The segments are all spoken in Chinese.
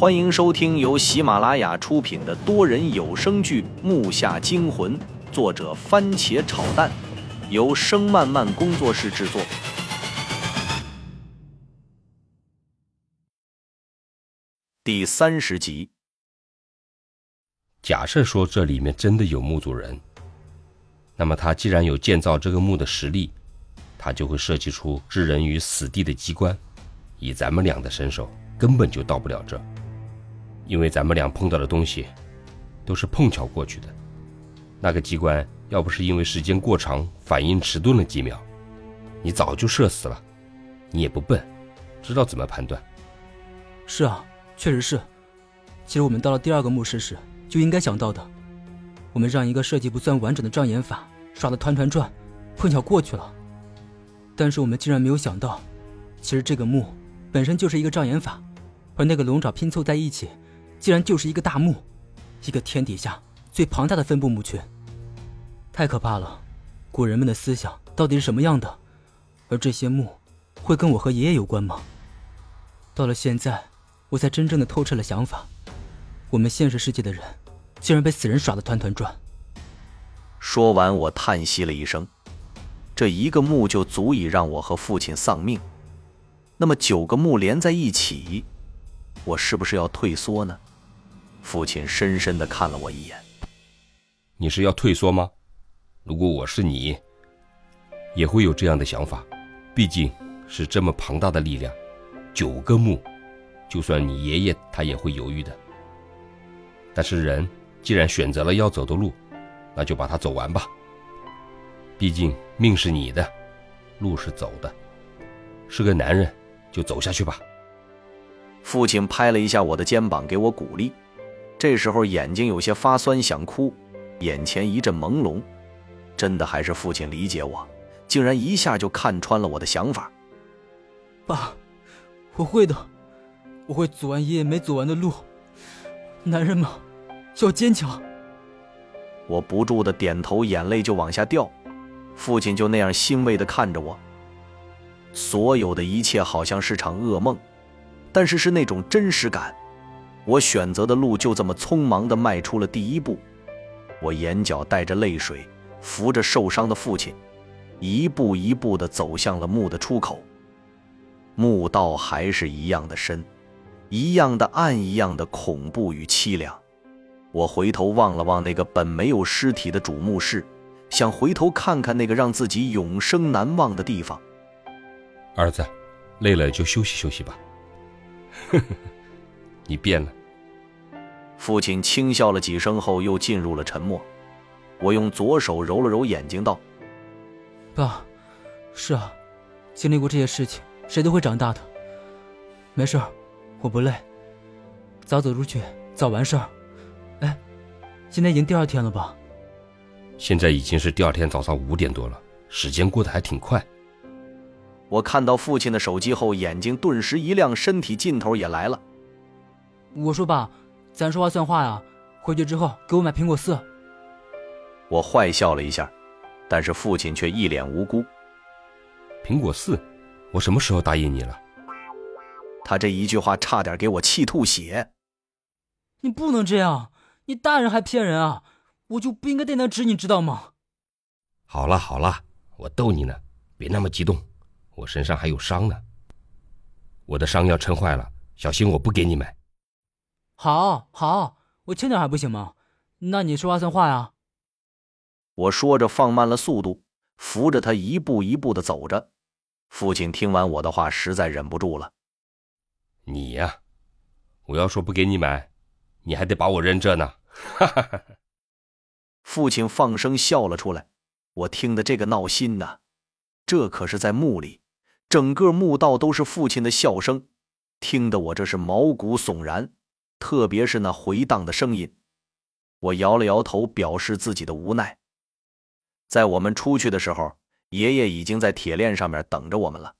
欢迎收听由喜马拉雅出品的多人有声剧《木下惊魂》，作者番茄炒蛋，由声漫漫工作室制作。第三十集。假设说这里面真的有墓主人，那么他既然有建造这个墓的实力，他就会设计出置人于死地的机关。以咱们俩的身手，根本就到不了这。因为咱们俩碰到的东西，都是碰巧过去的。那个机关要不是因为时间过长，反应迟钝了几秒，你早就射死了。你也不笨，知道怎么判断。是啊，确实是。其实我们到了第二个墓室时就应该想到的。我们让一个设计不算完整的障眼法耍得团团转，碰巧过去了。但是我们竟然没有想到，其实这个墓本身就是一个障眼法，而那个龙爪拼凑在一起。竟然就是一个大墓，一个天底下最庞大的分布墓群。太可怕了！古人们的思想到底是什么样的？而这些墓，会跟我和爷爷有关吗？到了现在，我才真正的透彻了想法：我们现实世界的人，竟然被死人耍得团团转。说完，我叹息了一声。这一个墓就足以让我和父亲丧命，那么九个墓连在一起，我是不是要退缩呢？父亲深深的看了我一眼。你是要退缩吗？如果我是你，也会有这样的想法。毕竟是这么庞大的力量，九个墓，就算你爷爷他也会犹豫的。但是人既然选择了要走的路，那就把它走完吧。毕竟命是你的，路是走的。是个男人，就走下去吧。父亲拍了一下我的肩膀，给我鼓励。这时候眼睛有些发酸，想哭，眼前一阵朦胧。真的还是父亲理解我，竟然一下就看穿了我的想法。爸，我会的，我会走完爷爷没走完的路。男人嘛，要坚强。我不住的点头，眼泪就往下掉。父亲就那样欣慰的看着我。所有的一切好像是场噩梦，但是是那种真实感。我选择的路就这么匆忙地迈出了第一步，我眼角带着泪水，扶着受伤的父亲，一步一步地走向了墓的出口。墓道还是一样的深，一样的暗，一样的恐怖与凄凉。我回头望了望那个本没有尸体的主墓室，想回头看看那个让自己永生难忘的地方。儿子，累了就休息休息吧。呵呵呵，你变了。父亲轻笑了几声后，又进入了沉默。我用左手揉了揉眼睛，道：“爸，是啊，经历过这些事情，谁都会长大的。没事我不累，早走出去，早完事儿。哎，现在已经第二天了吧？现在已经是第二天早上五点多了，时间过得还挺快。我看到父亲的手机后，眼睛顿时一亮，身体劲头也来了。我说爸。咱说话算话呀！回去之后给我买苹果四。我坏笑了一下，但是父亲却一脸无辜。苹果四，我什么时候答应你了？他这一句话差点给我气吐血。你不能这样，你大人还骗人啊！我就不应该带那纸，你知道吗？好了好了，我逗你呢，别那么激动，我身上还有伤呢。我的伤要撑坏了，小心我不给你买。好好，我轻点还不行吗？那你说话算话呀！我说着放慢了速度，扶着他一步一步的走着。父亲听完我的话，实在忍不住了：“你呀，我要说不给你买，你还得把我扔这呢！”哈哈哈！父亲放声笑了出来，我听得这个闹心呐！这可是在墓里，整个墓道都是父亲的笑声，听得我这是毛骨悚然。特别是那回荡的声音，我摇了摇头，表示自己的无奈。在我们出去的时候，爷爷已经在铁链上面等着我们了。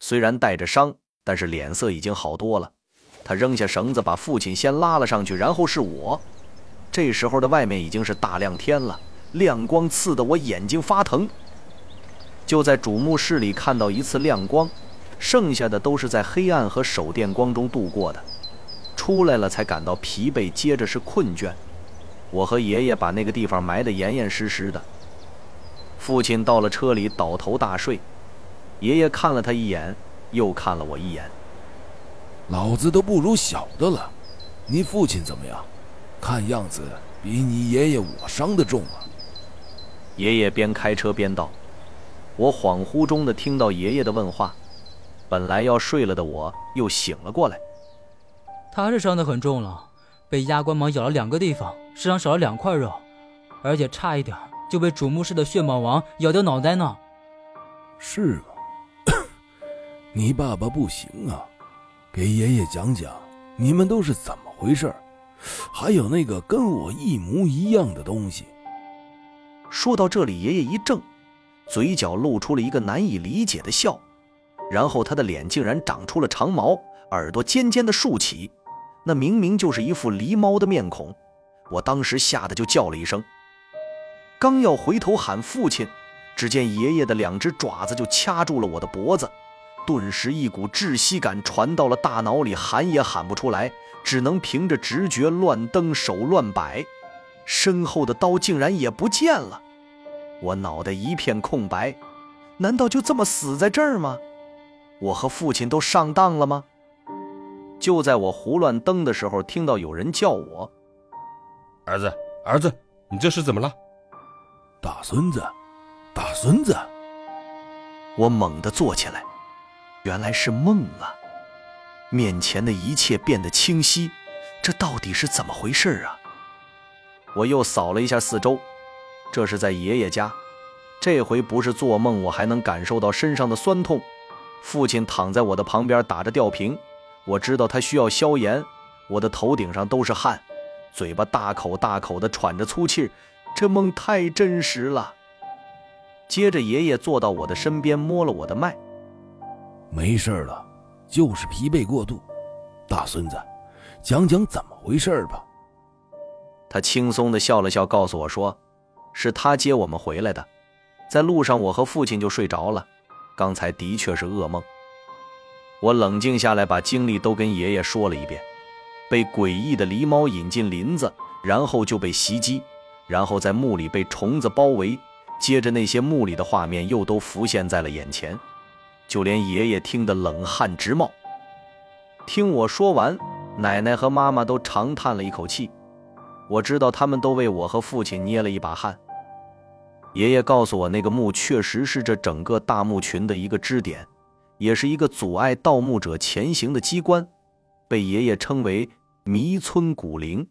虽然带着伤，但是脸色已经好多了。他扔下绳子，把父亲先拉了上去，然后是我。这时候的外面已经是大亮天了，亮光刺得我眼睛发疼。就在主墓室里看到一次亮光，剩下的都是在黑暗和手电光中度过的。出来了才感到疲惫，接着是困倦。我和爷爷把那个地方埋得严严实实的。父亲到了车里倒头大睡，爷爷看了他一眼，又看了我一眼。老子都不如小的了，你父亲怎么样？看样子比你爷爷我伤得重啊。爷爷边开车边道。我恍惚中的听到爷爷的问话，本来要睡了的我又醒了过来。他是伤得很重了，被压关蟒咬了两个地方，身上少了两块肉，而且差一点就被主墓室的血蟒王咬掉脑袋呢。是吗？你爸爸不行啊，给爷爷讲讲你们都是怎么回事还有那个跟我一模一样的东西。说到这里，爷爷一怔。嘴角露出了一个难以理解的笑，然后他的脸竟然长出了长毛，耳朵尖尖的竖起，那明明就是一副狸猫的面孔。我当时吓得就叫了一声，刚要回头喊父亲，只见爷爷的两只爪子就掐住了我的脖子，顿时一股窒息感传到了大脑里，喊也喊不出来，只能凭着直觉乱蹬手乱摆，身后的刀竟然也不见了。我脑袋一片空白，难道就这么死在这儿吗？我和父亲都上当了吗？就在我胡乱蹬的时候，听到有人叫我：“儿子，儿子，你这是怎么了？”大孙子，大孙子！我猛地坐起来，原来是梦啊！面前的一切变得清晰，这到底是怎么回事啊？我又扫了一下四周。这是在爷爷家，这回不是做梦，我还能感受到身上的酸痛。父亲躺在我的旁边打着吊瓶，我知道他需要消炎。我的头顶上都是汗，嘴巴大口大口地喘着粗气这梦太真实了。接着，爷爷坐到我的身边，摸了我的脉，没事了，就是疲惫过度。大孙子，讲讲怎么回事吧。他轻松地笑了笑，告诉我说。是他接我们回来的，在路上我和父亲就睡着了，刚才的确是噩梦。我冷静下来，把经历都跟爷爷说了一遍：被诡异的狸猫引进林子，然后就被袭击，然后在墓里被虫子包围，接着那些墓里的画面又都浮现在了眼前，就连爷爷听得冷汗直冒。听我说完，奶奶和妈妈都长叹了一口气，我知道他们都为我和父亲捏了一把汗。爷爷告诉我，那个墓确实是这整个大墓群的一个支点，也是一个阻碍盗墓者前行的机关，被爷爷称为“迷村古灵。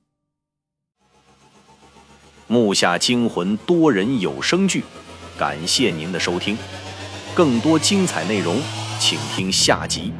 墓下惊魂多人有声剧，感谢您的收听，更多精彩内容，请听下集。